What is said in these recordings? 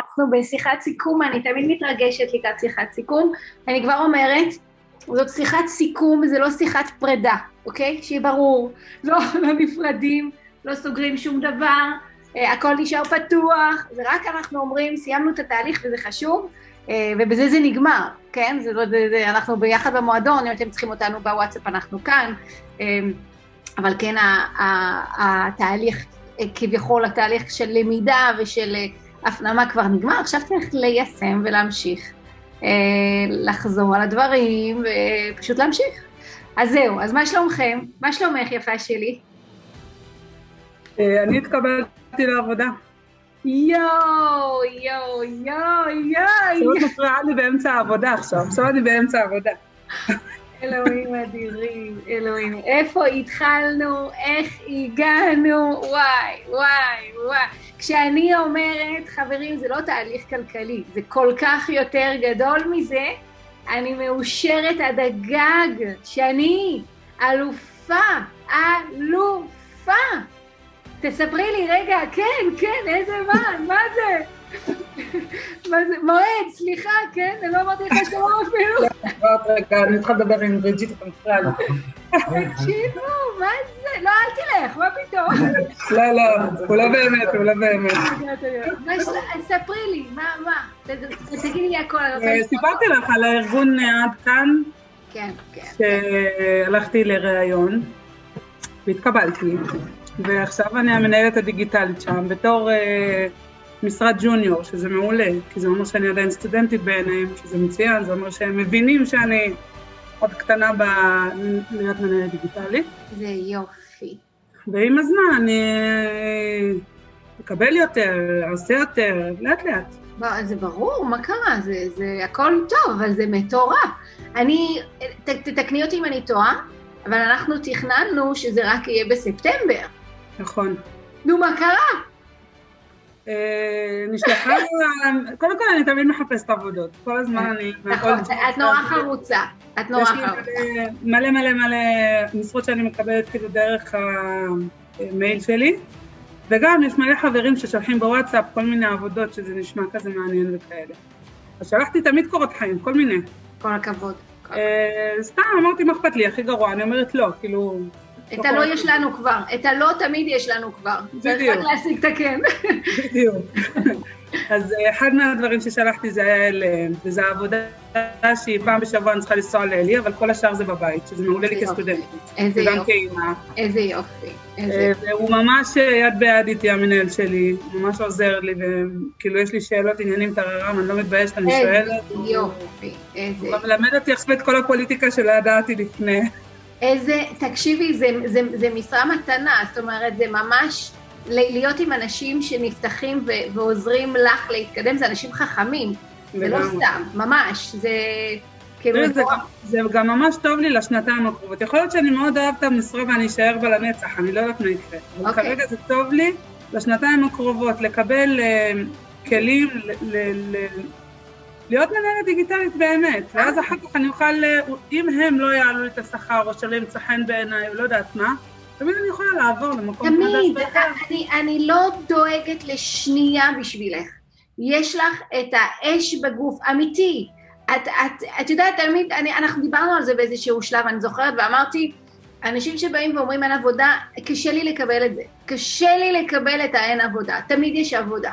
אנחנו בשיחת סיכום, אני תמיד מתרגשת לקראת שיחת סיכום. אני כבר אומרת, זאת שיחת סיכום, זה לא שיחת פרידה, אוקיי? שיהיה ברור. לא, לא נפרדים, לא סוגרים שום דבר, אה, הכל נשאר פתוח, זה רק אנחנו אומרים, סיימנו את התהליך וזה חשוב, אה, ובזה זה נגמר, כן? זה לא, זה, זה, אנחנו ביחד במועדון, אם אתם צריכים אותנו בוואטסאפ אנחנו כאן, אה, אבל כן התהליך, כביכול התהליך של למידה ושל הפנמה כבר נגמר, עכשיו צריך ליישם ולהמשיך לחזור על הדברים ופשוט להמשיך. אז זהו, אז מה שלומכם? מה שלומך יפה שלי? אני התקבלתי לעבודה. יואו, יואו, יואו, יואו. את מפריעה לי באמצע העבודה עכשיו, עכשיו אני באמצע העבודה. אלוהים אדירים, אלוהים. איפה התחלנו, איך הגענו, וואי, וואי, וואי. כשאני אומרת, חברים, זה לא תהליך כלכלי, זה כל כך יותר גדול מזה, אני מאושרת עד הגג שאני אלופה, אלופה. תספרי לי, רגע, כן, כן, איזה מה, מה זה? מה זה? מועד, סליחה, כן? אני לא אמרתי לך שלום אפילו. רגע, אני צריכה לדבר עם בריג'יט, לי. תקשיבו, מה זה? לא, אל תלך, מה פתאום? לא, לא, הוא לא באמת, הוא לא באמת. ספרי לי, מה, מה? תגידי לי הכל. אה, סיפרתי לך על הארגון עד כאן. כן, כן. שהלכתי לראיון והתקבלתי. ועכשיו אני המנהלת הדיגיטלית שם, בתור אה, משרד ג'וניור, שזה מעולה, כי זה אומר שאני עדיין סטודנטית בעיניהם, שזה מצוין, זה אומר שהם מבינים שאני עוד קטנה בלהיות מנהלת דיגיטלית. זה יופי. ועם הזמן אני אקבל יותר, אעשה יותר, לאט לאט. זה ברור, מה קרה? זה, זה הכל טוב, אבל זה מטורף. אני, ת, תתקני אותי אם אני טועה, אבל אנחנו תכננו שזה רק יהיה בספטמבר. נכון. נו, מה קרה? נשלחה, קודם כל אני תמיד מחפשת עבודות, כל הזמן אני... נכון, את נורא חרוצה, את נורא חרוצה. מלא מלא מלא משרות שאני מקבלת כאילו דרך המייל שלי, וגם יש מלא חברים ששולחים בוואטסאפ כל מיני עבודות שזה נשמע כזה מעניין וכאלה. אז שלחתי תמיד קורות חיים, כל מיני. כל הכבוד. אה, סתם אמרתי מה אכפת לי, הכי גרוע, אני אומרת לא, כאילו... את הלא יש לנו כבר, את הלא תמיד יש לנו כבר. בדיוק. צריך רק להשיג את הכן. בדיוק. אז אה, אחד מהדברים ששלחתי זה היה אליהם, וזו עבודה שהיא פעם בשבוע אני צריכה לנסוע לאלי, אבל כל השאר זה בבית, שזה מעולה לי כסטודנטית. איזה יופי. איזה יופי. אה, והוא ממש אה, יד ביד איתי המנהל שלי, ממש עוזר לי, וכאילו יש לי שאלות, עניינים, טררם, אני לא מתביישת, אני שואלת. איזה יופי, איזה... הוא מלמד אותי עכשיו את כל הפוליטיקה שלא ידעתי לפני. איזה, תקשיבי, זה, זה, זה משרה מתנה, זאת אומרת, זה ממש להיות עם אנשים שנפתחים ו, ועוזרים לך להתקדם, זה אנשים חכמים, זה לא סתם, ממש, זה כאילו... זה, גם, זה גם ממש טוב לי לשנתיים הקרובות. יכול להיות שאני מאוד אוהב את המשרה ואני אשאר בה לנצח, אני לא יודעת מה יקרה. אבל okay. אוקיי. כרגע זה טוב לי לשנתיים הקרובות, לקבל uh, כלים, ל, ל, ל, להיות מנהלת דיגיטלית באמת, ואז אחר כך אני אוכל, אם הם לא יעלו את השכר או שלא ימצא חן בעיניי, לא יודעת מה, תמיד אני יכולה לעבור למקום תמיד, אני, אני לא דואגת לשנייה בשבילך. יש לך את האש בגוף, אמיתי. את, את, את יודעת, תמיד, אני, אנחנו דיברנו על זה באיזשהו שלב, אני זוכרת, ואמרתי, אנשים שבאים ואומרים אין עבודה, קשה לי לקבל את זה. קשה לי לקבל את האין עבודה. תמיד יש עבודה.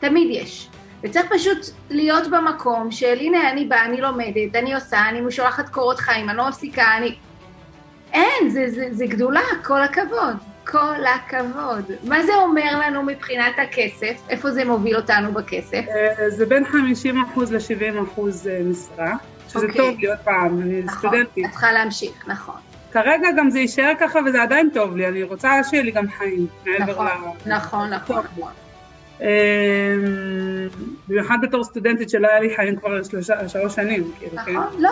תמיד יש. וצריך פשוט להיות במקום של הנה אני באה, אני לומדת, אני עושה, אני שולחת קורות חיים, אני לא מפסיקה, אני... אין, זה, זה, זה גדולה, כל הכבוד. כל הכבוד. מה זה אומר לנו מבחינת הכסף? איפה זה מוביל אותנו בכסף? אה, זה בין 50% ל-70% אה, משרה, שזה okay. אוקיי. טוב לי עוד פעם, אני נכון, סטודנטית. את צריכה להמשיך, נכון. כרגע גם זה יישאר ככה וזה עדיין טוב לי, אני רוצה שיהיה לי גם חיים. נכון, נכון, נכון. נכון. אמ, במיוחד בתור סטודנטית שלא היה לי חיים כבר שלוש שנים. כאילו, נכון, כן. לא,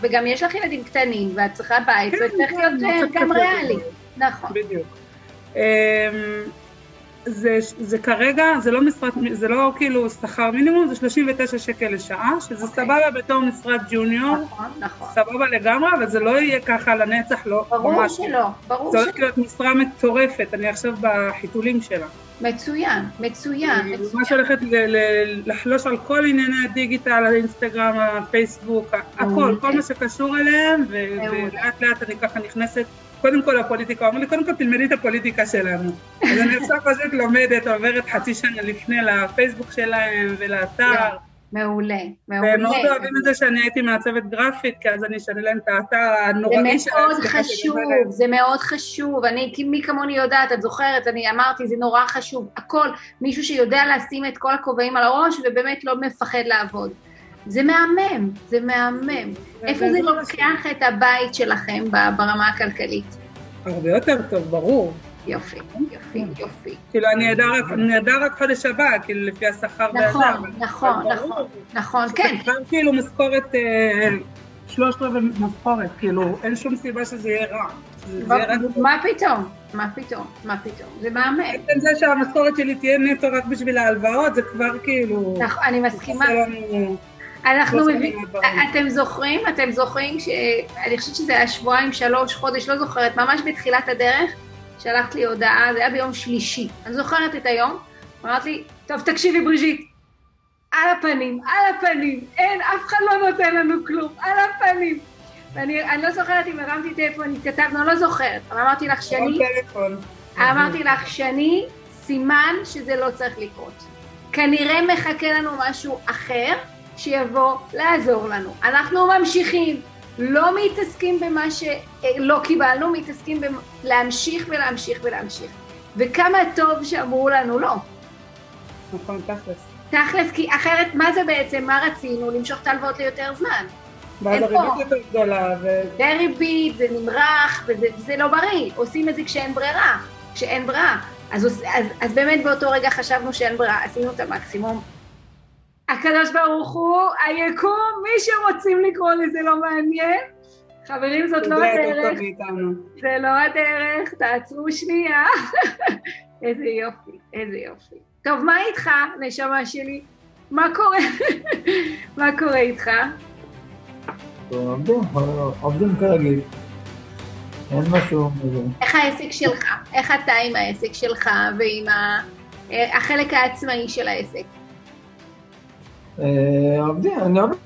וגם יש לך ילדים קטנים, ואת צריכה בית, כן, וצריך כן, להיות גם ריאלי. נכון. בדיוק. אמ, זה, זה כרגע, זה לא משרת, זה לא כאילו שכר מינימום, זה 39 שקל לשעה, שזה okay. אוקיי. סבבה בתור משרת ג'וניור, נכון, נכון. סבבה לגמרי, אבל זה לא יהיה ככה לנצח, לא, ברור ממש. שלא, ברור שלא. זה הולך להיות משרה מטורפת, אני עכשיו בחיתולים שלה. מצוין, מצוין. אני ממש הולכת לחלוש על כל ענייני הדיגיטל, האינסטגרם, הפייסבוק, הכל, כל מה שקשור אליהם, ולאט לאט אני ככה נכנסת קודם כל הפוליטיקה, אמרו לי, קודם כל תלמדי את הפוליטיקה שלנו. אז אני עכשיו פשוט לומדת, עוברת חצי שנה לפני לפייסבוק שלהם ולאתר. מעולה, מעולה. והם מאוד אוהבים את זה שאני הייתי מעצבת גרפית, כי אז אני אשנה להם את האתר הנוראי שלהם. זה מאוד חשוב, זה מאוד חשוב. אני, מי כמוני יודעת, את זוכרת, אני אמרתי, זה נורא חשוב. הכל, מישהו שיודע לשים את כל הכובעים על הראש ובאמת לא מפחד לעבוד. זה מהמם, זה מהמם. איפה זה לוקח את הבית שלכם ברמה הכלכלית? הרבה יותר טוב, ברור. יופי, יופי, יופי. כאילו, אני אדע רק חודש הבא, כאילו, לפי השכר נכון, נכון, נכון, נכון, כן. זה כבר כאילו משכורת, אה, שלושת רבעי משכורת, כאילו, אין שום סיבה שזה יהיה רע. מה פתאום? מה פתאום? מה פתאום? זה מהמם. בעצם זה שהמשכורת שלי תהיה נטו רק בשביל ההלוואות, זה כבר כאילו... נכון, אני מסכימה. אנחנו מבינים, אתם זוכרים, אתם זוכרים, אני חושבת שזה היה שבועיים, שלוש, חודש, לא זוכרת, ממש בתחילת הדרך, שלחת לי הודעה, זה היה ביום שלישי. אני זוכרת את היום, אמרת לי, טוב, תקשיבי בריז'יט, על הפנים, על הפנים, אין, אף אחד לא נותן לנו כלום, על הפנים. ואני לא זוכרת אם הרמתי טלפון, התכתבנו, אני לא זוכרת, אבל אמרתי לך שאני... אמרתי לך שאני, סימן שזה לא צריך לקרות. כנראה מחכה לנו משהו אחר, שיבוא לעזור לנו. אנחנו ממשיכים, לא מתעסקים במה שלא קיבלנו, מתעסקים בלהמשיך ולהמשיך ולהמשיך. וכמה טוב שאמרו לנו לא. נכון, תכלס. תכלס, כי אחרת, מה זה בעצם, מה רצינו? למשוך את ההלוואות ליותר זמן. ואז הריבית יותר גדולה. ו... זה ריבית, זה נמרח, וזה, וזה לא בריא. עושים את זה כשאין ברירה. כשאין ברירה. אז, אז, אז באמת באותו רגע חשבנו שאין ברירה, עשינו את המקסימום, הקדוש ברוך הוא, היקום, מי שרוצים לקרוא לזה לא מעניין. חברים, זאת לא הדרך. זה לא הדרך, תעצרו שנייה. איזה יופי, איזה יופי. טוב, מה איתך, נשמה שלי? מה קורה? מה קורה איתך? עובדים, עובדים כרגיל. אין משהו. איך העסק שלך? איך אתה עם העסק שלך ועם החלק העצמאי של העסק? עובדים, אני עובד,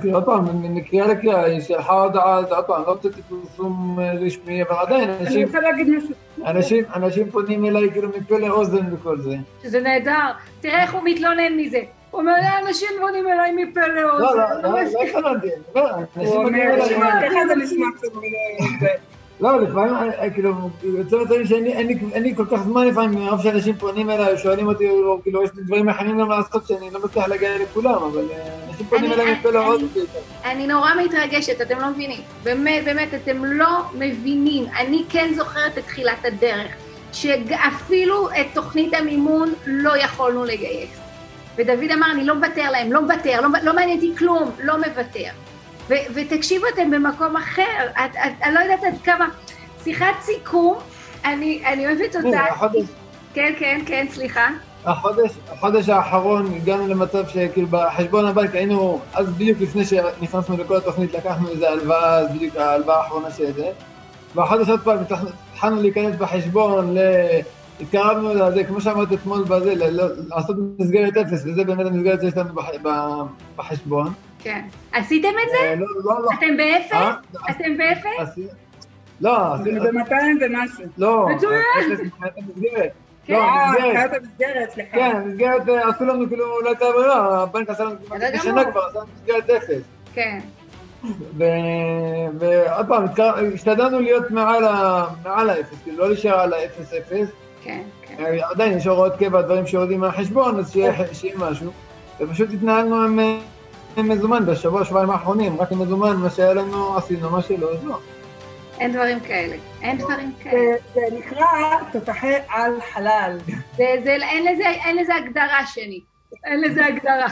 כאילו עוד פעם, מקריאה לקריאה, היא שלחה הודעה, עוד פעם, לא הוצאתי פרסום רשמי, אבל עדיין, אנשים... אני רוצה להגיד משהו. אנשים פונים אליי כאילו מפה לאוזן וכל זה. שזה נהדר, תראה איך הוא מתלונן מזה. הוא אומר, אנשים פונים אליי מפה לאוזן. לא, לא, לא התלוננתי, אנשים פונים אליי. ככה זה נשמע קצת לא, לפעמים, כאילו, יוצא מצבים שאין לי כל כך זמן לפעמים, מרוב שאנשים פונים אליי, שואלים אותי, כאילו, יש לי דברים אחרים גם לעשות שאני לא מצליח להגיע לכולם, אבל אנשים פונים אליי מפה לעוד. אני נורא מתרגשת, אתם לא מבינים. באמת, באמת, אתם לא מבינים. אני כן זוכרת את תחילת הדרך, שאפילו את תוכנית המימון לא יכולנו לגייס. ודוד אמר, אני לא מוותר להם, לא מוותר, לא, לא מעניין אותי כלום, לא מוותר. ו- ותקשיבו, אתם במקום אחר, אני לא יודעת עד כמה, שיחת סיכום, אני, אני אוהבת אותה. החודש... כן, כן, כן, סליחה. החודש, החודש האחרון הגענו למצב שכאילו בחשבון הבית היינו, אז בדיוק לפני שנכנסנו לכל התוכנית לקחנו איזה הלוואה, אז בדיוק ההלוואה האחרונה שזה, והחודש עוד פעם התחלנו להיכנס בחשבון, ל... התקרבנו לזה, כמו שאמרת אתמול בזה, לעשות מסגרת אפס, וזה באמת המסגרת שיש לנו בחשבון. כן. עשיתם את זה? לא, לא, לא. אתם באפס? אה? אתם באפס? לא, עשינו. זה 200 ומשהו. לא. כן. לא, מסגרת. אה, מסגרת, סליחה. כן, מסגרת אה, עשו לנו כאילו, לא הייתה ברירה, הבנק עשה לנו כמעט שנה כבר, עשה לנו מסגרת אפס. כן. ועוד פעם, השתדלנו להיות מעל האפס, כאילו לא להישאר על האפס אפס. כן, כן. עדיין יש הוראות קבע, דברים שיורדים מהחשבון, אז שיהיה משהו. ופשוט התנהלנו עם... עם מזומן בשבוע, שבועיים האחרונים, רק עם מזומן, מה שהיה לנו עשינו, מה שלא, אז לא. אין דברים כאלה, אין דברים כאלה. זה נקרא תותחי על חלל. אין לזה הגדרה שני, אין לזה הגדרה.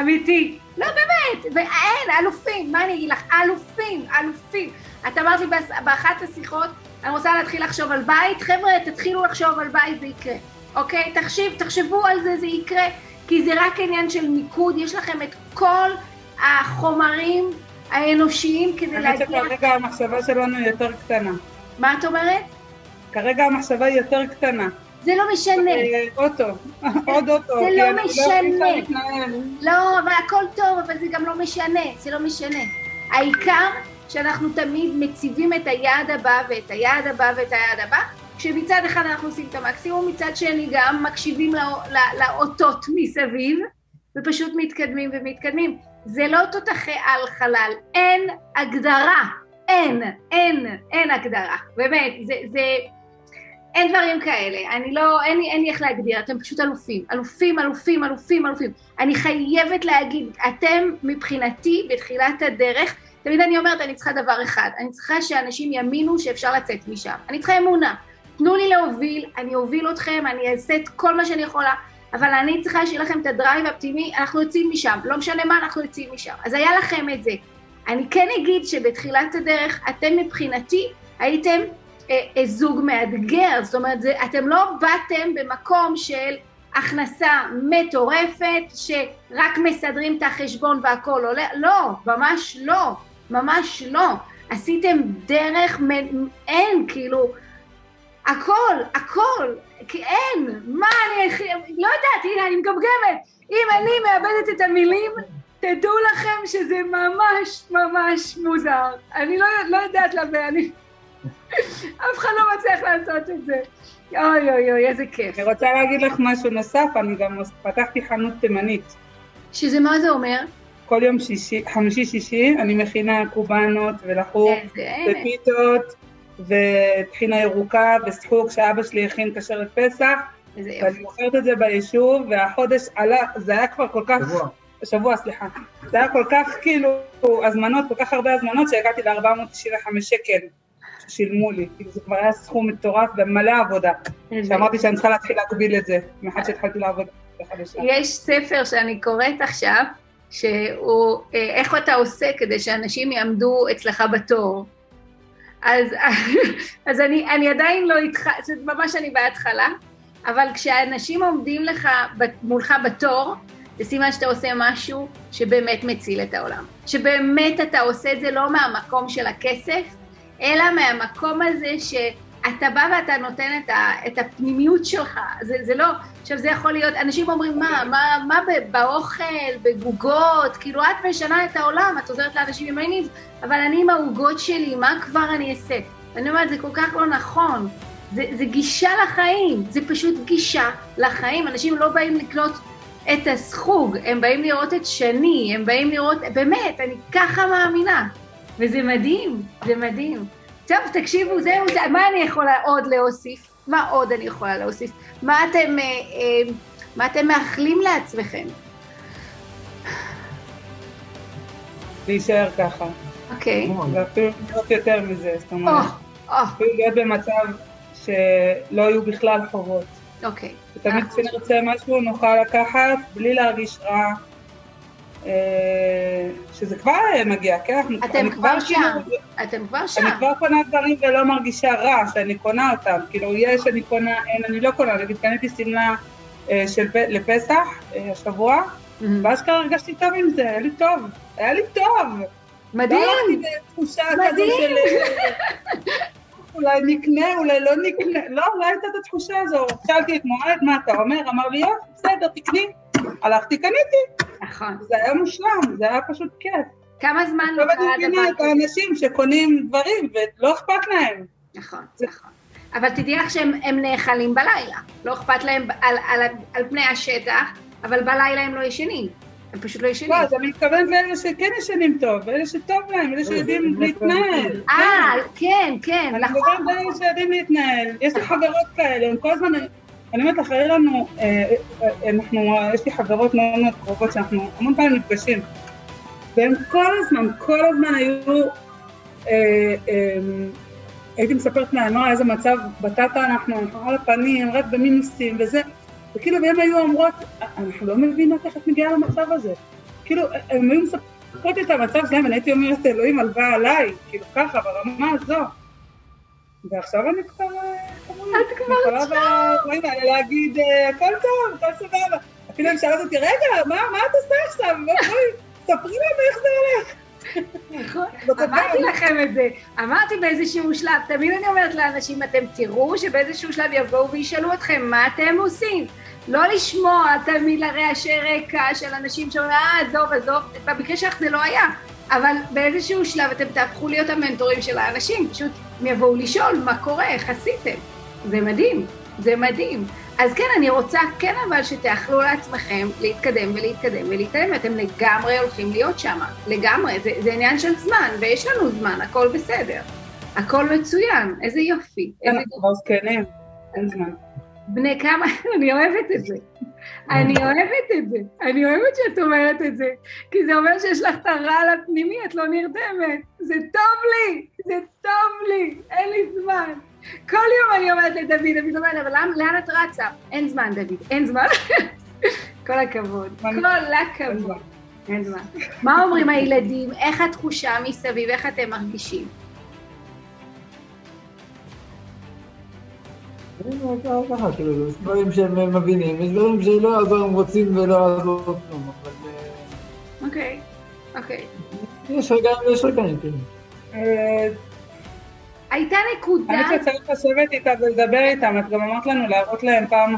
אמיתי. לא, באמת, ואין, אלופים, מה אני אגיד לך? אלופים, אלופים. את אמרת לי באחת השיחות, אני רוצה להתחיל לחשוב על בית, חבר'ה, תתחילו לחשוב על בית, זה יקרה. אוקיי? תחשיב, תחשבו על זה, זה יקרה. כי זה רק עניין של מיקוד, יש לכם את כל החומרים האנושיים כדי להגיע... אני חושבת שכרגע המחשבה שלנו היא יותר קטנה. מה את אומרת? כרגע המחשבה היא יותר קטנה. זה לא משנה. אה, אוטו, עוד אוטו. זה כן, לא משנה. לא, אבל הכל טוב, אבל זה גם לא משנה, זה לא משנה. העיקר שאנחנו תמיד מציבים את היעד הבא ואת היעד הבא ואת היעד הבא, כשמצד אחד אנחנו עושים את המקסימום, מצד שני גם מקשיבים לא, לא, לאותות מסביב, ופשוט מתקדמים ומתקדמים. זה לא תותחי על חלל, אין הגדרה, אין, אין, אין הגדרה, באמת, זה, זה, אין דברים כאלה, אני לא, אין לי, אין לי איך להגדיר, אתם פשוט אלופים, אלופים, אלופים, אלופים, אלופים. אני חייבת להגיד, אתם מבחינתי בתחילת הדרך, תמיד אני אומרת, אני צריכה דבר אחד, אני צריכה שאנשים יאמינו שאפשר לצאת משם. אני צריכה אמונה. תנו לי להוביל, אני אוביל אתכם, אני אעשה את כל מה שאני יכולה, אבל אני צריכה שיהיה לכם את הדרייב האופטימי, אנחנו יוצאים משם, לא משנה מה, אנחנו יוצאים משם. אז היה לכם את זה. אני כן אגיד שבתחילת הדרך, אתם מבחינתי הייתם אה, אה, זוג מאתגר, זאת אומרת, זה, אתם לא באתם במקום של הכנסה מטורפת, שרק מסדרים את החשבון והכל עולה, לא, ממש לא, ממש לא. עשיתם דרך, מ- אין, כאילו, הכל, הכל, כי אין, מה אני, לא יודעת, הנה, אני מגמגמת. אם אני מאבדת את המילים, תדעו לכם שזה ממש ממש מוזר. אני לא, לא יודעת למה, אני... אף אחד לא מצליח לעשות את זה. אוי אוי אוי, איזה כיף. אני רוצה להגיד לך משהו נוסף, אני גם פתחתי חנות תימנית. שזה מה זה אומר? כל יום שישי, חמישי שישי אני מכינה קובנות ולחור איזה... ופיתות וטחינה ירוקה וסחוק שאבא שלי הכין כשר לפסח איזה ואני. מוכרת את זה ביישוב והחודש עלה, זה היה כבר כל כך, שבוע. שבוע סליחה, זה היה כל כך כאילו הזמנות, כל כך הרבה הזמנות שהגעתי ל-495 שקל ששילמו לי, כאילו זה כבר היה סכום מטורף ומלא עבודה, שאמרתי שאני צריכה להתחיל להגביל את זה, מאחד שהתחלתי לעבוד בחדשה. יש ספר שאני קוראת עכשיו, שהוא, אה, איך אתה עושה כדי שאנשים יעמדו אצלך בתור. אז, אז אני, אני עדיין לא איתך, זה ממש אני בהתחלה, אבל כשאנשים עומדים לך, מולך בתור, זה סימן שאתה עושה משהו שבאמת מציל את העולם. שבאמת אתה עושה את זה לא מהמקום של הכסף, אלא מהמקום הזה שאתה בא ואתה נותן את, ה, את הפנימיות שלך. זה, זה לא, עכשיו זה יכול להיות, אנשים אומרים, מה, מה, מה באוכל, בגוגות, כאילו את משנה את העולם, את עוזרת לאנשים עם העניינים, אבל אני עם העוגות שלי, מה כבר אני אעשה? ואני אומרת, זה כל כך לא נכון. זה, זה גישה לחיים, זה פשוט גישה לחיים. אנשים לא באים לקנות את הסחוג, הם באים לראות את שני, הם באים לראות, באמת, אני ככה מאמינה. וזה מדהים, זה מדהים. טוב, תקשיבו, זהו, זה, מה אני יכולה עוד להוסיף? מה עוד אני יכולה להוסיף? מה אתם, אה, אה, מה אתם מאחלים לעצמכם? להישאר ככה, אוקיי. ואפילו להיות יותר מזה, זאת או, אומרת, או, אפילו להיות במצב שלא יהיו בכלל חובות. אוקיי. ותמיד אנחנו- כשנרצה משהו נוכל לקחת בלי להרגיש רע, שזה כבר אה, מגיע, כן? אנחנו- אתם כבר כאילו- שם. אתם כבר שם. אני כבר קונה דברים ולא מרגישה רע שאני קונה אותם, כאילו יש, אני קונה, אין, אני לא קונה, נגיד קניתי שמלה אה, לפסח אה, השבוע, מהמם. ואשכרה הרגשתי טוב עם זה, היה לי טוב, היה לי טוב. מדהים. לא הלכתי בתחושה כזו. של אה, אולי נקנה, אולי לא נקנה, לא, לא הייתה את התחושה הזו. שאלתי את מועד, מה אתה אומר? אמר לי, יופי, בסדר, תקני. הלכתי, קניתי, נכון. זה היה מושלם, זה היה פשוט כיף. כמה זמן לא עכשיו אני קרה מבינה את? האנשים שקונים דברים ולא אכפת להם. נכון, זה- נכון. אבל תדעי לך שהם הם נאכלים בלילה. לא אכפת להם על, על, על פני השטח, אבל בלילה הם לא ישנים. הם פשוט לא ישנים. לא, אז אני מתכוונת לאלה שכן ישנים טוב, ואלה שטוב להם, אלה שיודעים להתנהל. אה, כן, כן, אני נכון. מדברת באלה שיודעים להתנהל. יש לי חברות כאלה, הם כל הזמן... אני אומרת לך, היה לנו, אה, אה, אנחנו, יש לי חברות מאוד מאוד קרובות שאנחנו המון פעמים נפגשים, והם כל הזמן, כל הזמן היו, אה, הייתי מספרת להם, איזה מצב בטטה אנחנו, אנחנו על הפנים, רק במינוסים וזה, וכאילו, והם היו אומרות, אנחנו לא מבינות איך את מגיעה למצב הזה. כאילו, הם היו מספרות לי את המצב ואני הייתי אומרת, אלוהים, הלוואי עליי, כאילו ככה, ברמה הזו. ועכשיו אני כבר, אה, את כבר יכולה בדברים האלה להגיד, אה, הכל טוב, הכל סבבה. אפילו הם שאלו אותי, רגע, מה, את עושה עכשיו? בואי, ספרי לנו איך זה הולך. נכון. אמרתי לכם את זה, אמרתי באיזשהו שלב, תמיד אני אומרת לאנשים, אתם תראו שבאיזשהו שלב יבואו וישאלו אתכם, מה אתם עושים? לא לשמוע תמיד לרעשי רקע של אנשים שאומרים, אה, עזוב, עזוב, במקרה שלך זה לא היה, אבל באיזשהו שלב אתם תהפכו להיות המנטורים של האנשים, פשוט הם יבואו לשאול מה קורה, איך עשיתם. זה מדהים, זה מדהים. אז כן, אני רוצה כן אבל שתאכלו לעצמכם להתקדם ולהתקדם ולהתקדם, ואתם לגמרי הולכים להיות שם, לגמרי, זה, זה עניין של זמן, ויש לנו זמן, הכל בסדר. הכל מצוין, איזה יופי. אנחנו כבר זקנים, אין זמן. בני כמה, אני אוהבת את זה. אני אוהבת את זה. אני אוהבת שאת אומרת את זה. כי זה אומר שיש לך את הרעל הפנימי, את לא נרדמת. זה טוב לי, זה טוב לי, אין לי זמן. כל יום אני אומרת לדוד, דוד אומר, אבל לאן את רצה? אין זמן, דוד, אין זמן. כל הכבוד, כל הכבוד. אין זמן. מה אומרים הילדים? איך התחושה מסביב? איך אתם מרגישים? כאילו, יש דברים שהם מבינים, יש דברים שלא יעזור, הם רוצים ולא יעזור כלום, אבל... אה, אוקיי, אוקיי. יש רגעים ויש רגעים, כן. הייתה נקודה... אני צריך לשבת איתה ולדבר איתם, את גם אמרת לנו להראות להם פעם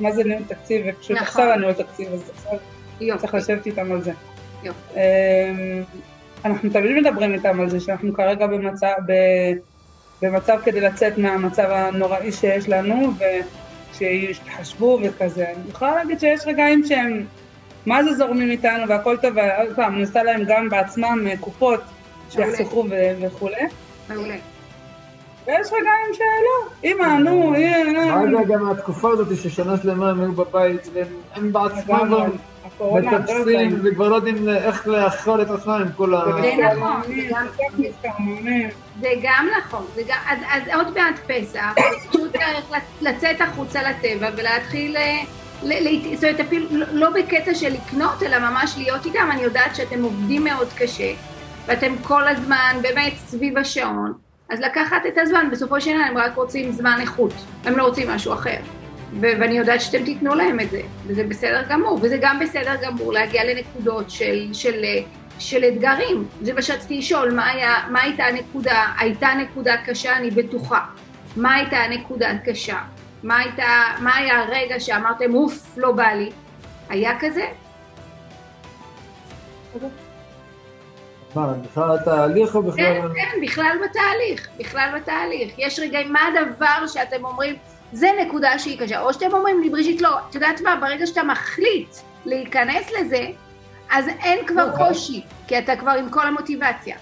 מה זה ניהול תקציב, ופשוט נכון. עכשיו הניהול תקציב, אז עכשיו צריך לשבת איתם על זה. יופי. אמ, אנחנו תמיד מדברים איתם על זה, שאנחנו כרגע במצב, במצב כדי לצאת מהמצב הנוראי שיש לנו, ושיתחשבו וכזה. אני יכולה להגיד שיש רגעים שהם, מה זה זורמים איתנו והכל טוב, ועוד פעם, אני עושה להם גם בעצמם קופות שיחסכו וכולי. מעולה. ויש רגעים שלא, אמא, נו, אגב, גם התקופה הזאת ששנה שלמה הם היו בבית, והם בעצמם מטפסים, וכבר לא יודעים איך לאכול את עצמם עם כל ה... זה נכון, זה גם נכון, אז עוד מעט פסח, פשוט צריך לצאת החוצה לטבע ולהתחיל... זאת אומרת, אפילו לא בקטע של לקנות, אלא ממש להיות איתם. אני יודעת שאתם עובדים מאוד קשה, ואתם כל הזמן באמת סביב השעון. אז לקחת את הזמן, בסופו של דבר הם רק רוצים זמן איכות, הם לא רוצים משהו אחר. ואני יודעת שאתם תיתנו להם את זה, וזה בסדר גמור, וזה גם בסדר גמור להגיע לנקודות של, של, של אתגרים. זה מה שרציתי לשאול, מה, היה, מה הייתה הנקודה, הייתה נקודה קשה, אני בטוחה. מה הייתה הנקודה הקשה? מה, הייתה, מה היה הרגע שאמרתם, אוף, לא בא לי? היה כזה? מה, בכלל התהליך או בכלל... כן, כן, בכלל בתהליך, בכלל בתהליך. יש רגעים, מה הדבר שאתם אומרים, זה נקודה שהיא קשה, או שאתם אומרים לי, בריז'ית, לא, את יודעת מה, ברגע שאתה מחליט להיכנס לזה, אז אין כבר לא, קושי, כי אתה כבר עם כל המוטיבציה.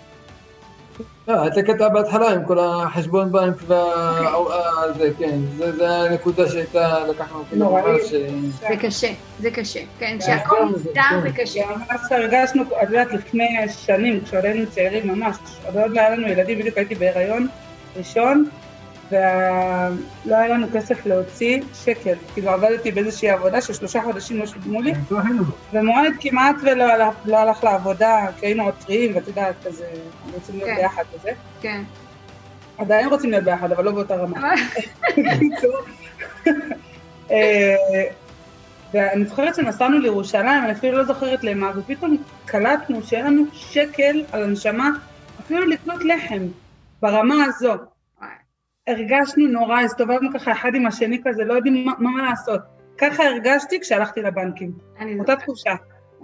לא, את הקטע בהתחלה עם כל החשבון בנק וזה, כן, זה הנקודה שהייתה, לקחנו כאילו ממש... זה קשה, זה קשה, כן, כשהכל מוגדר זה קשה. ממש הרגשנו, את יודעת, לפני שנים, כשהיינו צעירים ממש, עוד לא היה לנו ילדים, בדיוק הייתי בהיריון ראשון, ולא היה לנו כסף להוציא שקל. כאילו עבדתי באיזושהי עבודה ששלושה חודשים לא שילמו לי, ומועד כמעט ולא הלך, לא הלך לעבודה, כי היינו עוד טריים, ואת יודעת, כזה, רוצים להיות כן. ביחד וזה. כן. עדיין רוצים להיות ביחד, אבל לא באותה רמה. אה, ואני זוכרת שנסענו לירושלים, אני אפילו לא זוכרת למה, ופתאום קלטנו שאין לנו שקל על הנשמה, אפילו לקנות לחם, ברמה הזו. הרגשנו נורא, הסתובבנו ככה אחד עם השני כזה, לא יודעים מה, מה לעשות. ככה הרגשתי כשהלכתי לבנקים. אותה תחושה.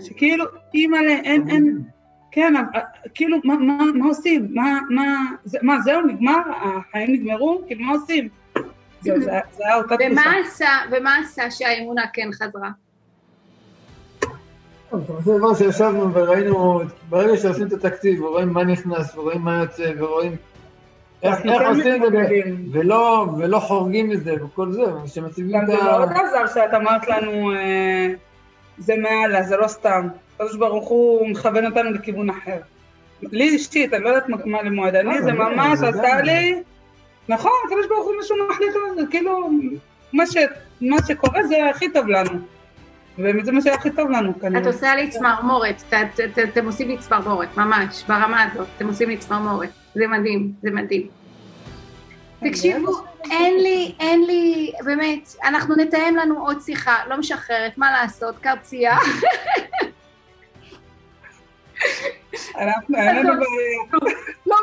שכאילו, אימא'לה, אין, אין, כן, כאילו, מה, מה, מה עושים? מה, מה, זה, מה, זהו, נגמר? החיים נגמרו? כאילו, מה עושים? זה, זה, זה היה אותה תחושה. עשה, ומה עשה שהאמונה כן חזרה? זה דבר שישבנו וראינו, ברגע שעושים את התקציב, ורואים מה נכנס, ורואים מה יוצא, ורואים... איך עושים את זה, ולא חורגים מזה וכל זה, שמציגים את ה... זה מאוד עזר שאת אמרת לנו, אה, זה מעלה, זה לא סתם. הקדוש ברוך הוא מכוון אותנו לכיוון אחר. לי אישית, אני לא יודעת מה למועדני, זה ממש עשה לי... נכון, הקדוש ברוך הוא משהו מחליט, כאילו, מה שקורה זה הכי טוב לנו. ובאמת זה מה שהיה הכי טוב לנו כנראה. את עושה לי צמרמורת, אתם עושים לי צמרמורת, ממש, ברמה הזאת, אתם עושים לי צמרמורת. זה מדהים, זה מדהים. תקשיבו, אין לי, אין לי, באמת, אנחנו נתאם לנו עוד שיחה, לא משחררת, מה לעשות, קרצייה. לנו בעיה.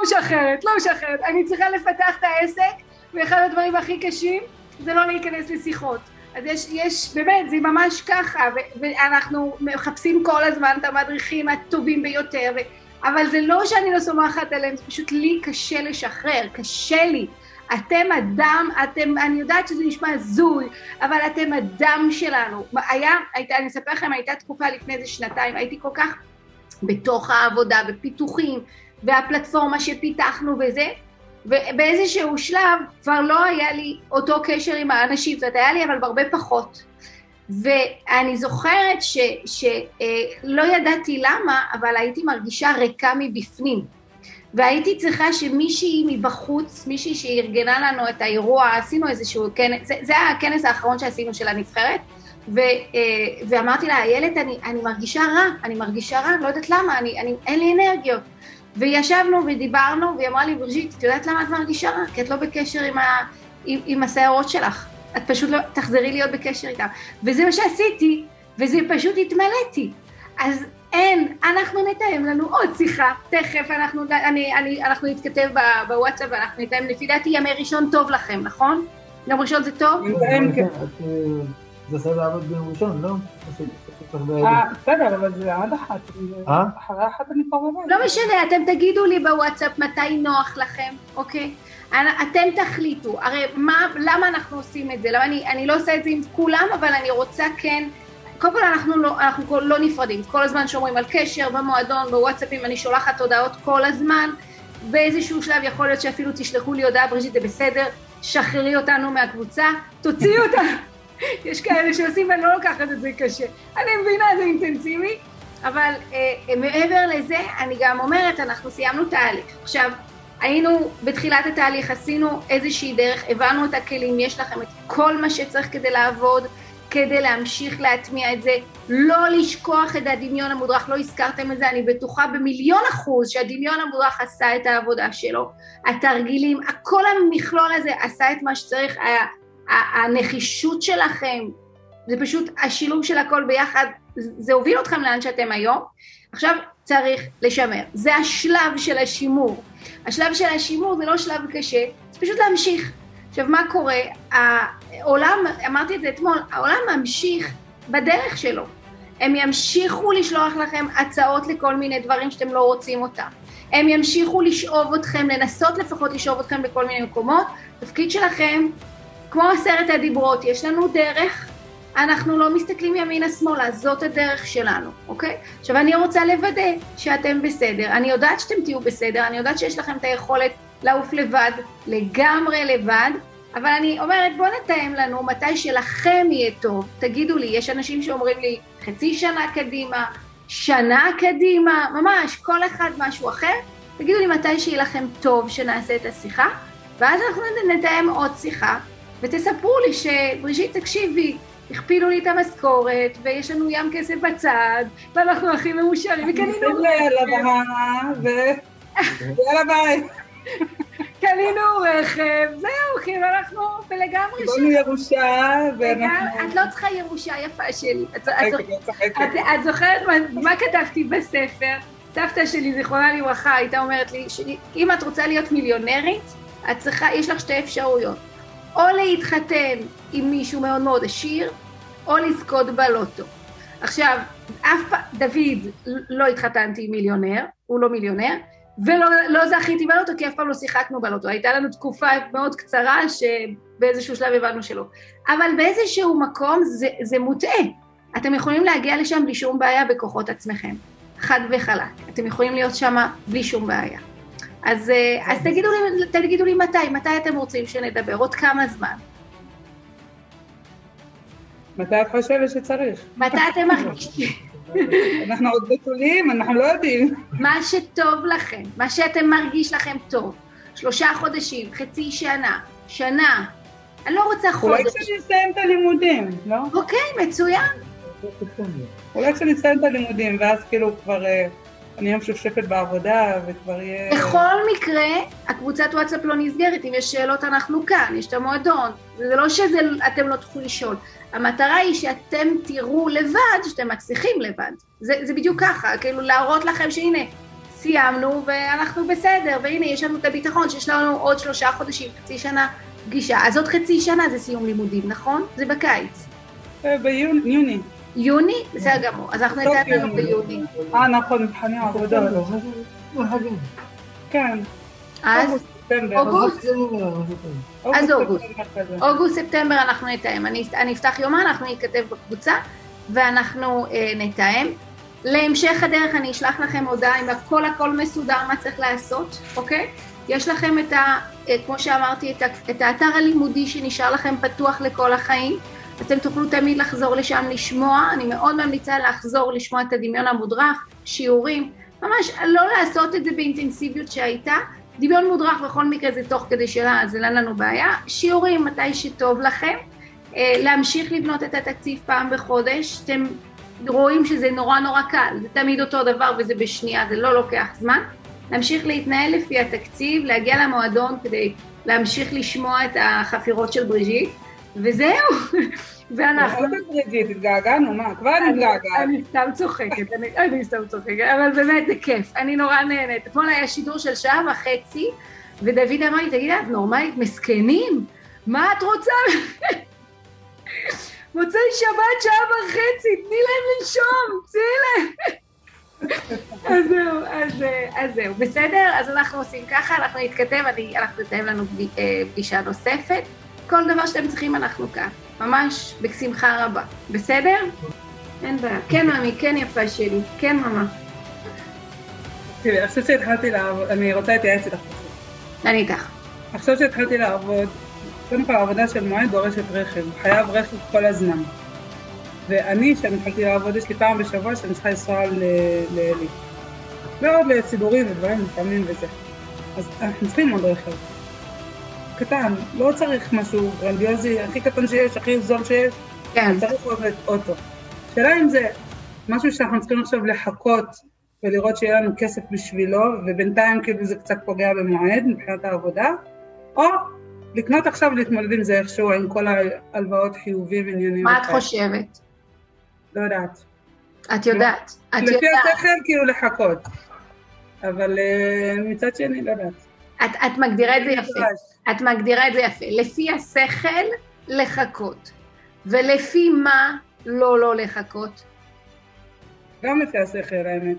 משחררת, לא משחררת. אני צריכה לפתח את העסק, ואחד הדברים הכי קשים זה לא להיכנס לשיחות. אז יש, יש, באמת, זה ממש ככה, ואנחנו מחפשים כל הזמן את המדריכים הטובים ביותר, אבל זה לא שאני לא סומכת עליהם, זה פשוט לי קשה לשחרר, קשה לי. אתם הדם, אתם, אני יודעת שזה נשמע הזוי, אבל אתם הדם שלנו. היה, הייתה, אני אספר לכם, הייתה תקופה לפני איזה שנתיים, הייתי כל כך בתוך העבודה, בפיתוחים, והפלטפורמה שפיתחנו וזה, ובאיזשהו שלב כבר לא היה לי אותו קשר עם האנשים, זאת אומרת, היה לי אבל הרבה פחות. ואני זוכרת שלא אה, ידעתי למה, אבל הייתי מרגישה ריקה מבפנים. והייתי צריכה שמישהי מבחוץ, מישהי שארגנה לנו את האירוע, עשינו איזשהו כנס, זה, זה הכנס האחרון שעשינו של הנבחרת, ו, אה, ואמרתי לה, איילת, אני, אני מרגישה רע, אני מרגישה רע, לא יודעת למה, אני, אני, אין לי אנרגיות. וישבנו ודיברנו, והיא אמרה לי, בריז'יט, את יודעת למה את מרגישה רע? כי את לא בקשר עם, ה, עם, עם השערות שלך. את פשוט לא, תחזרי להיות בקשר איתם. וזה מה שעשיתי, וזה פשוט התמלאתי. אז אין, אנחנו נתאם לנו עוד שיחה, תכף אנחנו, אני, אני, אנחנו נתכתב בוואטסאפ ואנחנו נתאם, לפי דעתי ימי ראשון טוב לכם, נכון? יום ראשון זה טוב? כן, כן. זה עשה לעבוד ביום ראשון, לא? אה, בסדר, אבל זה עד אחת. אה? אחרי אחת אני כבר בבית. לא משנה, אתם תגידו לי בוואטסאפ מתי נוח לכם, אוקיי? אתם תחליטו, הרי מה, למה אנחנו עושים את זה? למה אני, אני לא עושה את זה עם כולם, אבל אני רוצה כן, קודם כל אנחנו לא, אנחנו לא נפרדים, כל הזמן שומרים על קשר במועדון, בוואטסאפים, אני שולחת הודעות כל הזמן, באיזשהו שלב יכול להיות שאפילו תשלחו לי הודעה, בריז'יט זה בסדר, שחררי אותנו מהקבוצה, תוציאי אותה. יש כאלה שעושים ואני לא לוקחת את זה קשה. אני מבינה, זה אינטנסיבי, אבל אה, מעבר לזה, אני גם אומרת, אנחנו סיימנו תהליך. עכשיו, היינו בתחילת התהליך, עשינו איזושהי דרך, הבנו את הכלים, יש לכם את כל מה שצריך כדי לעבוד, כדי להמשיך להטמיע את זה, לא לשכוח את הדמיון המודרך, לא הזכרתם את זה, אני בטוחה במיליון אחוז שהדמיון המודרך עשה את העבודה שלו, התרגילים, כל המכלול הזה עשה את מה שצריך, הנחישות שלכם, זה פשוט השילוב של הכל ביחד, זה הוביל אתכם לאן שאתם היום. עכשיו צריך לשמר, זה השלב של השימור. השלב של השימור זה לא שלב קשה, זה פשוט להמשיך. עכשיו מה קורה? העולם, אמרתי את זה אתמול, העולם ממשיך בדרך שלו. הם ימשיכו לשלוח לכם הצעות לכל מיני דברים שאתם לא רוצים אותם. הם ימשיכו לשאוב אתכם, לנסות לפחות לשאוב אתכם בכל מיני מקומות. התפקיד שלכם כמו עשרת הדיברות, יש לנו דרך, אנחנו לא מסתכלים ימינה-שמאלה, זאת הדרך שלנו, אוקיי? עכשיו אני רוצה לוודא שאתם בסדר, אני יודעת שאתם תהיו בסדר, אני יודעת שיש לכם את היכולת לעוף לבד, לגמרי לבד, אבל אני אומרת בואו נתאם לנו מתי שלכם יהיה טוב, תגידו לי, יש אנשים שאומרים לי חצי שנה קדימה, שנה קדימה, ממש, כל אחד משהו אחר, תגידו לי מתי שיהיה לכם טוב שנעשה את השיחה, ואז אנחנו נתאם עוד שיחה, ותספרו לי שבריז'יט, תקשיבי, הכפילו לי את המשכורת, ויש לנו ים כסף בצד, ואנחנו הכי מאושרים, וקנינו... רכב. ו... יאללה ביי. קנינו רכב, זהו, כאילו אנחנו לגמרי שם. קיבלנו ירושה, ואנחנו... את לא צריכה ירושה יפה שלי. את זוכרת מה כתבתי בספר? סבתא שלי, זיכרונה לברכה, הייתה אומרת לי, אם את רוצה להיות מיליונרית, את צריכה, יש לך שתי אפשרויות. או להתחתן עם מישהו מאוד מאוד עשיר, או לזכות בלוטו. עכשיו, אף פעם, דוד, לא התחתנתי עם מיליונר, הוא לא מיליונר, ולא לא זכיתי בלוטו, כי אף פעם לא שיחקנו בלוטו. הייתה לנו תקופה מאוד קצרה שבאיזשהו שלב הבנו שלא. אבל באיזשהו מקום זה, זה מוטעה. אתם יכולים להגיע לשם בלי שום בעיה בכוחות עצמכם. חד וחלק. אתם יכולים להיות שם בלי שום בעיה. אז, אה, אז תגידו, לי, תגידו לי מתי, מתי אתם רוצים שנדבר, עוד כמה זמן. מתי את חושבת שצריך? מתי אתם מרגישים? אנחנו עוד בתולים, אנחנו לא יודעים. מה שטוב לכם, מה שאתם מרגיש לכם טוב. שלושה חודשים, חצי שנה, שנה. אני לא רוצה חודש. אולי כשאני אסיים את הלימודים, לא? אוקיי, מצוין. אולי כשאני אסיים את הלימודים, ואז כאילו כבר... אני היום שופשפת בעבודה וכבר יהיה... בכל מקרה, הקבוצת וואטסאפ לא נסגרת, אם יש שאלות אנחנו כאן, יש את המועדון. זה לא שאתם לא תוכלו לשאול. המטרה היא שאתם תראו לבד שאתם מצליחים לבד. זה, זה בדיוק ככה, כאילו להראות לכם שהנה, סיימנו ואנחנו בסדר, והנה יש לנו את הביטחון שיש לנו עוד שלושה חודשים, חצי שנה פגישה, אז עוד חצי שנה זה סיום לימודים, נכון? זה בקיץ. אה, ביוני. יוני? בסדר גמור, אז אנחנו ניתן לנו יוני. ביוני. אה, נכון, מבחני עבודה. כן. אז אוגוסט? אז אוגוסט. אוגוסט, ספטמבר אנחנו נתאם. אני, אפתח יומן, אנחנו נתכתב בקבוצה ואנחנו אה, נתאם. להמשך הדרך אני אשלח לכם הודעה עם הכל הכל מסודר מה צריך לעשות, אוקיי? יש לכם את ה... אה, כמו שאמרתי, את האתר הלימודי שנשאר לכם פתוח לכל החיים. אתם תוכלו תמיד לחזור לשם לשמוע, אני מאוד ממליצה לחזור לשמוע את הדמיון המודרך, שיעורים, ממש לא לעשות את זה באינטנסיביות שהייתה, דמיון מודרך בכל מקרה זה תוך כדי שלה, אז אין לנו בעיה, שיעורים מתי שטוב לכם, אה, להמשיך לבנות את התקציב פעם בחודש, אתם רואים שזה נורא נורא קל, זה תמיד אותו דבר וזה בשנייה, זה לא לוקח זמן, להמשיך להתנהל לפי התקציב, להגיע למועדון כדי להמשיך לשמוע את החפירות של בריז'יט, וזהו, ואנחנו... עוד בריג'יט, התגעגענו, מה? כבר אני מתגעגעת. אני סתם צוחקת, אני, סתם צוחקת, אבל באמת זה כיף, אני נורא נהנית. אתמול היה שידור של שעה וחצי, ודוד אמר לי, תגידי, את נורמלית, מסכנים? מה את רוצה? מוצאי שבת שעה וחצי, תני להם לנשום, תני להם. אז זהו, אז, אז זהו, בסדר? אז אנחנו עושים ככה, אנחנו נתכתב, אני, אנחנו נתאם לנו אה, פגישה נוספת. כל דבר שאתם צריכים אנחנו כאן, ממש בשמחה רבה, בסדר? אין בעיה. כן, ממי, כן יפה שלי, כן, ממה. תראי, עכשיו שהתחלתי לעבוד, אני רוצה להתייעץ איתך. אני איתך. עכשיו שהתחלתי לעבוד, קודם כל העבודה של מועד דורשת רכב, חייב רכב כל הזמן. ואני, כשאני התחלתי לעבוד, יש לי פעם בשבוע שאני צריכה לנסוע לאלי. ועוד לסידורים ודברים לפעמים וזה. אז אנחנו צריכים עוד רכב. קטן, לא צריך משהו גרנדיוזי, הכי קטן שיש, הכי זול שיש, כן. צריך עוד אוטו. השאלה אם זה משהו שאנחנו צריכים עכשיו לחכות ולראות שיהיה לנו כסף בשבילו, ובינתיים כאילו זה קצת פוגע במועד מבחינת העבודה, או לקנות עכשיו ולהתמודד עם זה איכשהו, עם כל ההלוואות חיובים ועניינים. מה את. חושבת? לא יודעת. את יודעת. את לפי יודעת. השכל כאילו לחכות, אבל אה, מצד שני לא יודעת. את, את מגדירה את זה יפה. את מגדירה את זה יפה. לפי השכל, לחכות. ולפי מה לא לא לחכות? גם לפי השכל האמת.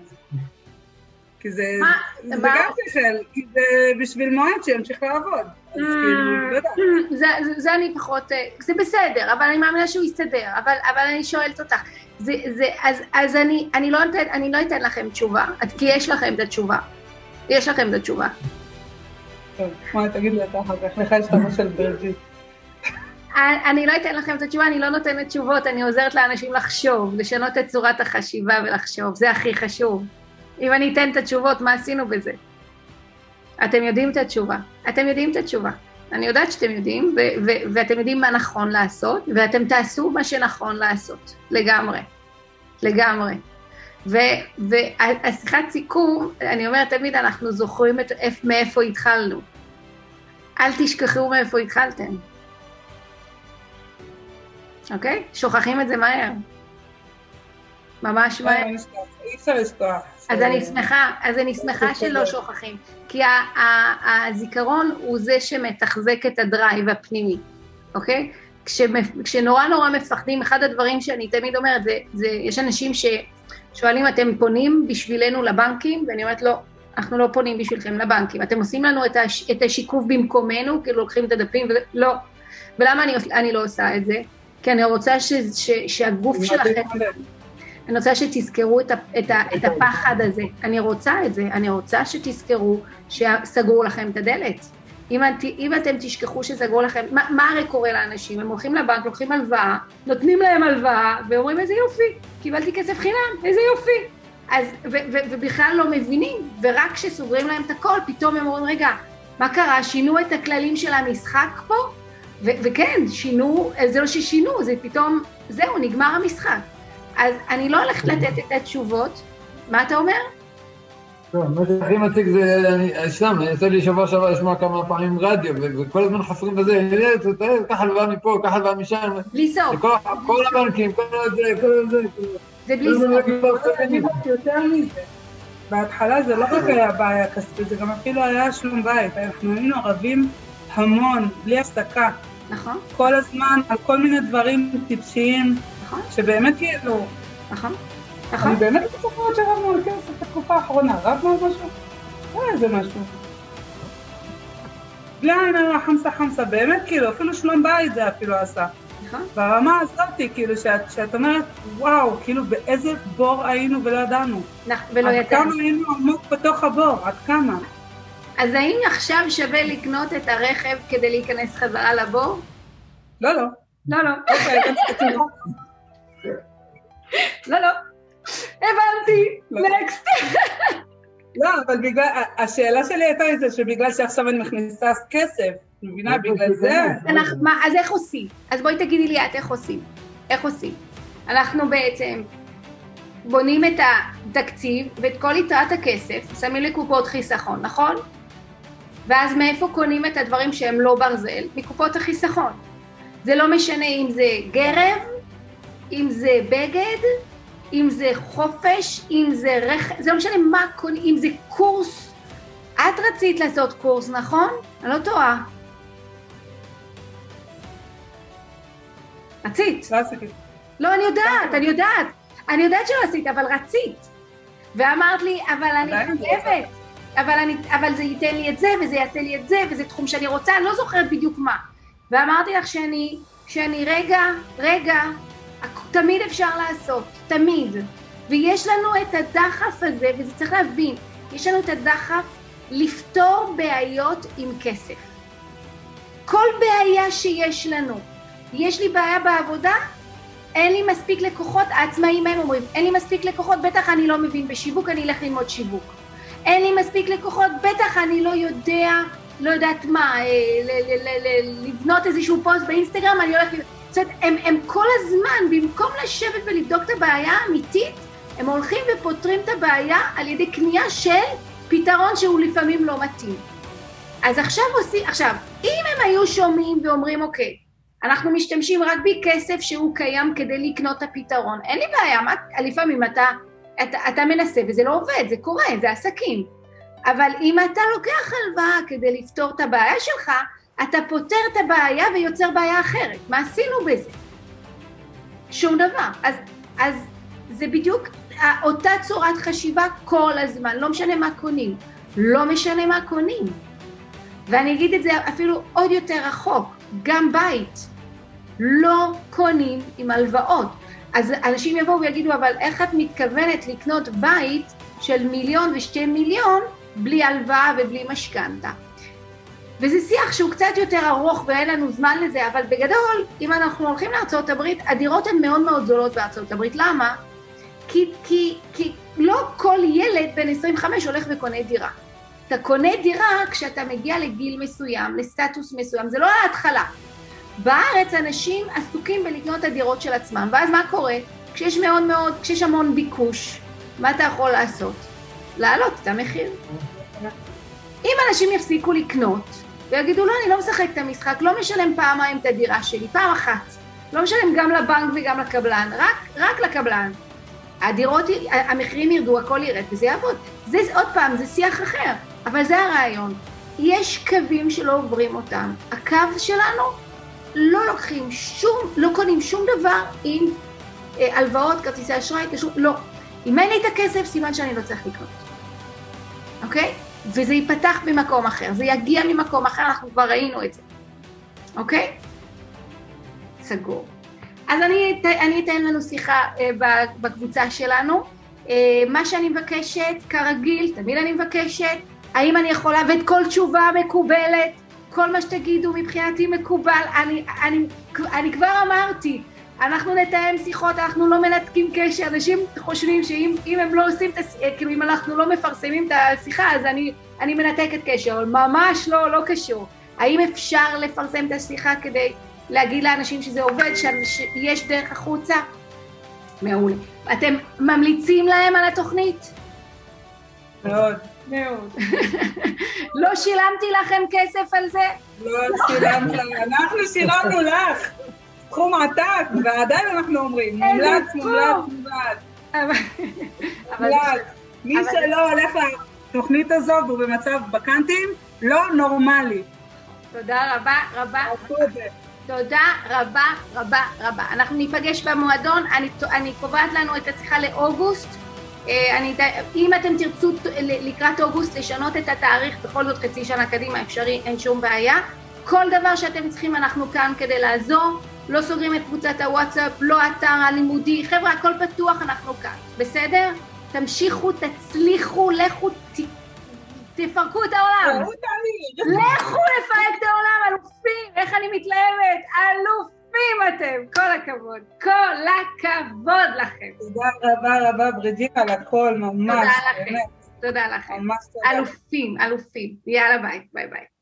כי זה, מה? זה מה? גם שכל, כי זה בשביל מועד שימשיך לעבוד. אז כאילו, לא יודעת. זה, זה, זה אני פחות, אה, זה בסדר, אבל אני מאמינה שהוא יסתדר, אבל, אבל אני שואלת אותך, זה, זה, אז, אז אני, אני, לא אתן, אני לא אתן לכם תשובה, כי יש לכם את התשובה, יש לכם את התשובה. תגיד לי אתה אחר כך, לך יש חבר של ברג'יט. אני לא אתן לכם את התשובה, אני לא נותנת תשובות, אני עוזרת לאנשים לחשוב, לשנות את צורת החשיבה ולחשוב, זה הכי חשוב. אם אני אתן את התשובות, מה עשינו בזה? אתם יודעים את התשובה, אתם יודעים את התשובה. אני יודעת שאתם יודעים, ו- ו- ואתם יודעים מה נכון לעשות, ואתם תעשו מה שנכון לעשות, לגמרי, לגמרי. והשיחת סיכום, אני אומרת תמיד, אנחנו זוכרים את, איפ- מאיפה התחלנו. אל תשכחו מאיפה התחלתם. אוקיי? שוכחים את זה מהר. ממש מהר. לא נשכח, אי אפשר לשכוח. אז ש- אני שמחה, אז אני שמחה שלא שוכחים, כי הזיכרון הוא זה שמתחזק את הדרייב הפנימי, אוקיי? כשנורא נורא מפחדים, אחד הדברים שאני תמיד אומרת, זה, זה יש אנשים ששואלים, אתם פונים בשבילנו לבנקים? ואני אומרת, לא, אנחנו לא פונים בשבילכם לבנקים. אתם עושים לנו את, הש, את השיקוף במקומנו, כאילו לוקחים את הדפים, וזה, לא. ולמה אני, אני לא עושה את זה? כי אני רוצה ש, ש, שהגוף שלכם... אני רוצה שתזכרו את, ה, את, ה, את הפחד הזה. אני רוצה את זה, אני רוצה שתזכרו שסגרו לכם את הדלת. אם, את, אם אתם תשכחו שסגרו לכם, מה, מה הרי קורה לאנשים? הם הולכים לבנק, לוקחים הלוואה, נותנים להם הלוואה, ואומרים איזה יופי, קיבלתי כסף חינם, איזה יופי. אז, ו, ו, ובכלל לא מבינים, ורק כשסוגרים להם את הכל, פתאום הם אומרים, רגע, מה קרה? שינו את הכללים של המשחק פה? ו, וכן, שינו, זה לא ששינו, זה פתאום, זהו, נגמר המשחק. אז אני לא הולכת לתת את התשובות. מה אתה אומר? טוב, מה שהכי מציג זה, אני, סתם, יצא לי שבוע שעבר לשמוע כמה פעמים רדיו, וכל הזמן חופרים בזה, "אה, ת- תראה, קח הלוואה מפה, קח הלוואה משם, בלי סוף. כל הבנקים, כל זה, כל זה, זה בלי סוף. קטנים. יותר מזה. בהתחלה זה לא רק היה בעיה כספית, זה גם אפילו היה שלום בית. אנחנו היינו ערבים המון, בלי הפסקה. נכון. כל הזמן, על כל מיני דברים טיפשיים, נכון. שבאמת כאילו, נכון. אני נכון. באמת לא זוכרת שרבנו על כסף בתקופה האחרונה, רבנו על משהו? היה איזה משהו. בלי עין הרע חמסה חמסה, באמת כאילו, אפילו שלום בית זה אפילו עשה. נכון. ברמה הזאתי, כאילו, שאת, שאת אומרת, וואו, כאילו, באיזה בור היינו ולא ידענו. נכ- ולא עד ידענו. כמה היינו עמוק בתוך הבור, עד כמה. אז האם עכשיו שווה לקנות את הרכב כדי להיכנס חזרה לבור? לא, לא. לא, לא. אוקיי. לא, לא. הבנתי. לא. נקסט. לא, אבל בגלל, השאלה שלי הייתה את זה שבגלל שעכשיו אני מכניסה כסף, מבינה? בגלל זה. אנחנו, מה, אז איך עושים? אז בואי תגידי לי את איך עושים. איך עושים? אנחנו בעצם בונים את התקציב ואת כל יתרת הכסף, שמים לקופות חיסכון, נכון? ואז מאיפה קונים את הדברים שהם לא ברזל? מקופות החיסכון. זה לא משנה אם זה גרב, אם זה בגד, אם זה חופש, אם זה רכב, זה לא משנה מה קונים, אם זה קורס. את רצית לעשות קורס, נכון? אני לא טועה. רצית. לא עשיתי. לא, אני יודעת, אני יודעת. אני יודעת שלא עשית, אבל רצית. ואמרת לי, אבל אני חייבת. אבל, אני, אבל זה ייתן לי את זה, וזה יעשה לי את זה, וזה תחום שאני רוצה, אני לא זוכרת בדיוק מה. ואמרתי לך שאני, שאני רגע, רגע, תמיד אפשר לעשות, תמיד. ויש לנו את הדחף הזה, וזה צריך להבין, יש לנו את הדחף לפתור בעיות עם כסף. כל בעיה שיש לנו, יש לי בעיה בעבודה, אין לי מספיק לקוחות, העצמאים הם אומרים, אין לי מספיק לקוחות, בטח אני לא מבין בשיווק, אני אלך ללמוד שיווק. אין לי מספיק לקוחות, בטח אני לא יודע, לא יודעת מה, אה, לבנות איזשהו פוסט באינסטגרם, אני הולכת... זאת אומרת, הם, הם כל הזמן, במקום לשבת ולבדוק את הבעיה האמיתית, הם הולכים ופותרים את הבעיה על ידי קנייה של פתרון שהוא לפעמים לא מתאים. אז עכשיו עושים, עכשיו, אם הם היו שומעים ואומרים, אוקיי, אנחנו משתמשים רק בכסף שהוא קיים כדי לקנות את הפתרון, אין לי בעיה, מה, לפעמים אתה, אתה, אתה מנסה וזה לא עובד, זה קורה, זה עסקים. אבל אם אתה לוקח הלוואה כדי לפתור את הבעיה שלך, אתה פותר את הבעיה ויוצר בעיה אחרת. מה עשינו בזה? שום דבר. אז, אז זה בדיוק אותה צורת חשיבה כל הזמן, לא משנה מה קונים. לא משנה מה קונים. ואני אגיד את זה אפילו עוד יותר רחוק, גם בית. לא קונים עם הלוואות. אז אנשים יבואו ויגידו, אבל איך את מתכוונת לקנות בית של מיליון ושתי מיליון בלי הלוואה ובלי משכנתה? וזה שיח שהוא קצת יותר ארוך ואין לנו זמן לזה, אבל בגדול, אם אנחנו הולכים לארה"ב, הדירות הן מאוד מאוד זולות בארה"ב. למה? כי, כי, כי לא כל ילד בן 25 הולך וקונה דירה. אתה קונה דירה כשאתה מגיע לגיל מסוים, לסטטוס מסוים, זה לא ההתחלה. בארץ אנשים עסוקים בלקנות את הדירות של עצמם, ואז מה קורה? כשיש מאוד מאוד, כשיש המון ביקוש, מה אתה יכול לעשות? להעלות את המחיר. אם אנשים יפסיקו לקנות, ויגידו, לא, אני לא משחק את המשחק, לא משלם פעמיים את הדירה שלי, פעם אחת. לא משלם גם לבנק וגם לקבלן, רק, רק לקבלן. הדירות, המחירים ירדו, הכל ירד, וזה יעבוד. זה, עוד פעם, זה שיח אחר, אבל זה הרעיון. יש קווים שלא עוברים אותם. הקו שלנו, לא לוקחים שום, לא קונים שום דבר עם אה, הלוואות, כרטיסי אשראי, קשור, לא. אם אין לי את הכסף, סימן שאני לא צריך לקנות. אוקיי? וזה ייפתח ממקום אחר, זה יגיע ממקום אחר, אנחנו כבר ראינו את זה. אוקיי? סגור. אז אני, אני אתן לנו שיחה אה, בקבוצה שלנו. אה, מה שאני מבקשת, כרגיל, תמיד אני מבקשת, האם אני יכולה, ואת כל תשובה מקובלת, כל מה שתגידו מבחינתי מקובל, אני, אני, אני כבר אמרתי, אנחנו נתאם שיחות, אנחנו לא מנתקים קשר, אנשים חושבים שאם הם לא עושים את השיחה, כאילו אם אנחנו לא מפרסמים את השיחה, אז אני, אני מנתקת קשר, ממש לא, לא קשור. האם אפשר לפרסם את השיחה כדי להגיד לאנשים שזה עובד, שיש דרך החוצה? מעולה. אתם ממליצים להם על התוכנית? מאוד. מאוד. לא שילמתי לכם כסף על זה? לא שילמת אנחנו שילמנו לך. סכום עתק, ועדיין אנחנו אומרים, מומלץ, מומלץ, מומלץ. מומלץ. מי שלא הולך לתוכנית הזו והוא במצב בקאנטים, לא נורמלי. תודה רבה רבה. תודה רבה רבה רבה. אנחנו ניפגש במועדון, אני, אני קובעת לנו את השיחה לאוגוסט. אה, אני, אם אתם תרצו לקראת אוגוסט לשנות את התאריך, בכל זאת חצי שנה קדימה אפשרי, אין שום בעיה. כל דבר שאתם צריכים אנחנו כאן כדי לעזור. לא סוגרים את קבוצת הוואטסאפ, לא אתר הלימודי, חבר'ה הכל פתוח, אנחנו כאן, בסדר? תמשיכו, תצליחו, לכו, ת... תפרקו את העולם. לכו לפרק את העולם, אלופים, איך אני מתלהבת, אלופים אתם, כל הכבוד, כל הכבוד לכם. תודה רבה רבה בריג'ינה על הכל, ממש, תודה לכם, תודה לכם. אלופים, אלופים. יאללה ביי, ביי ביי.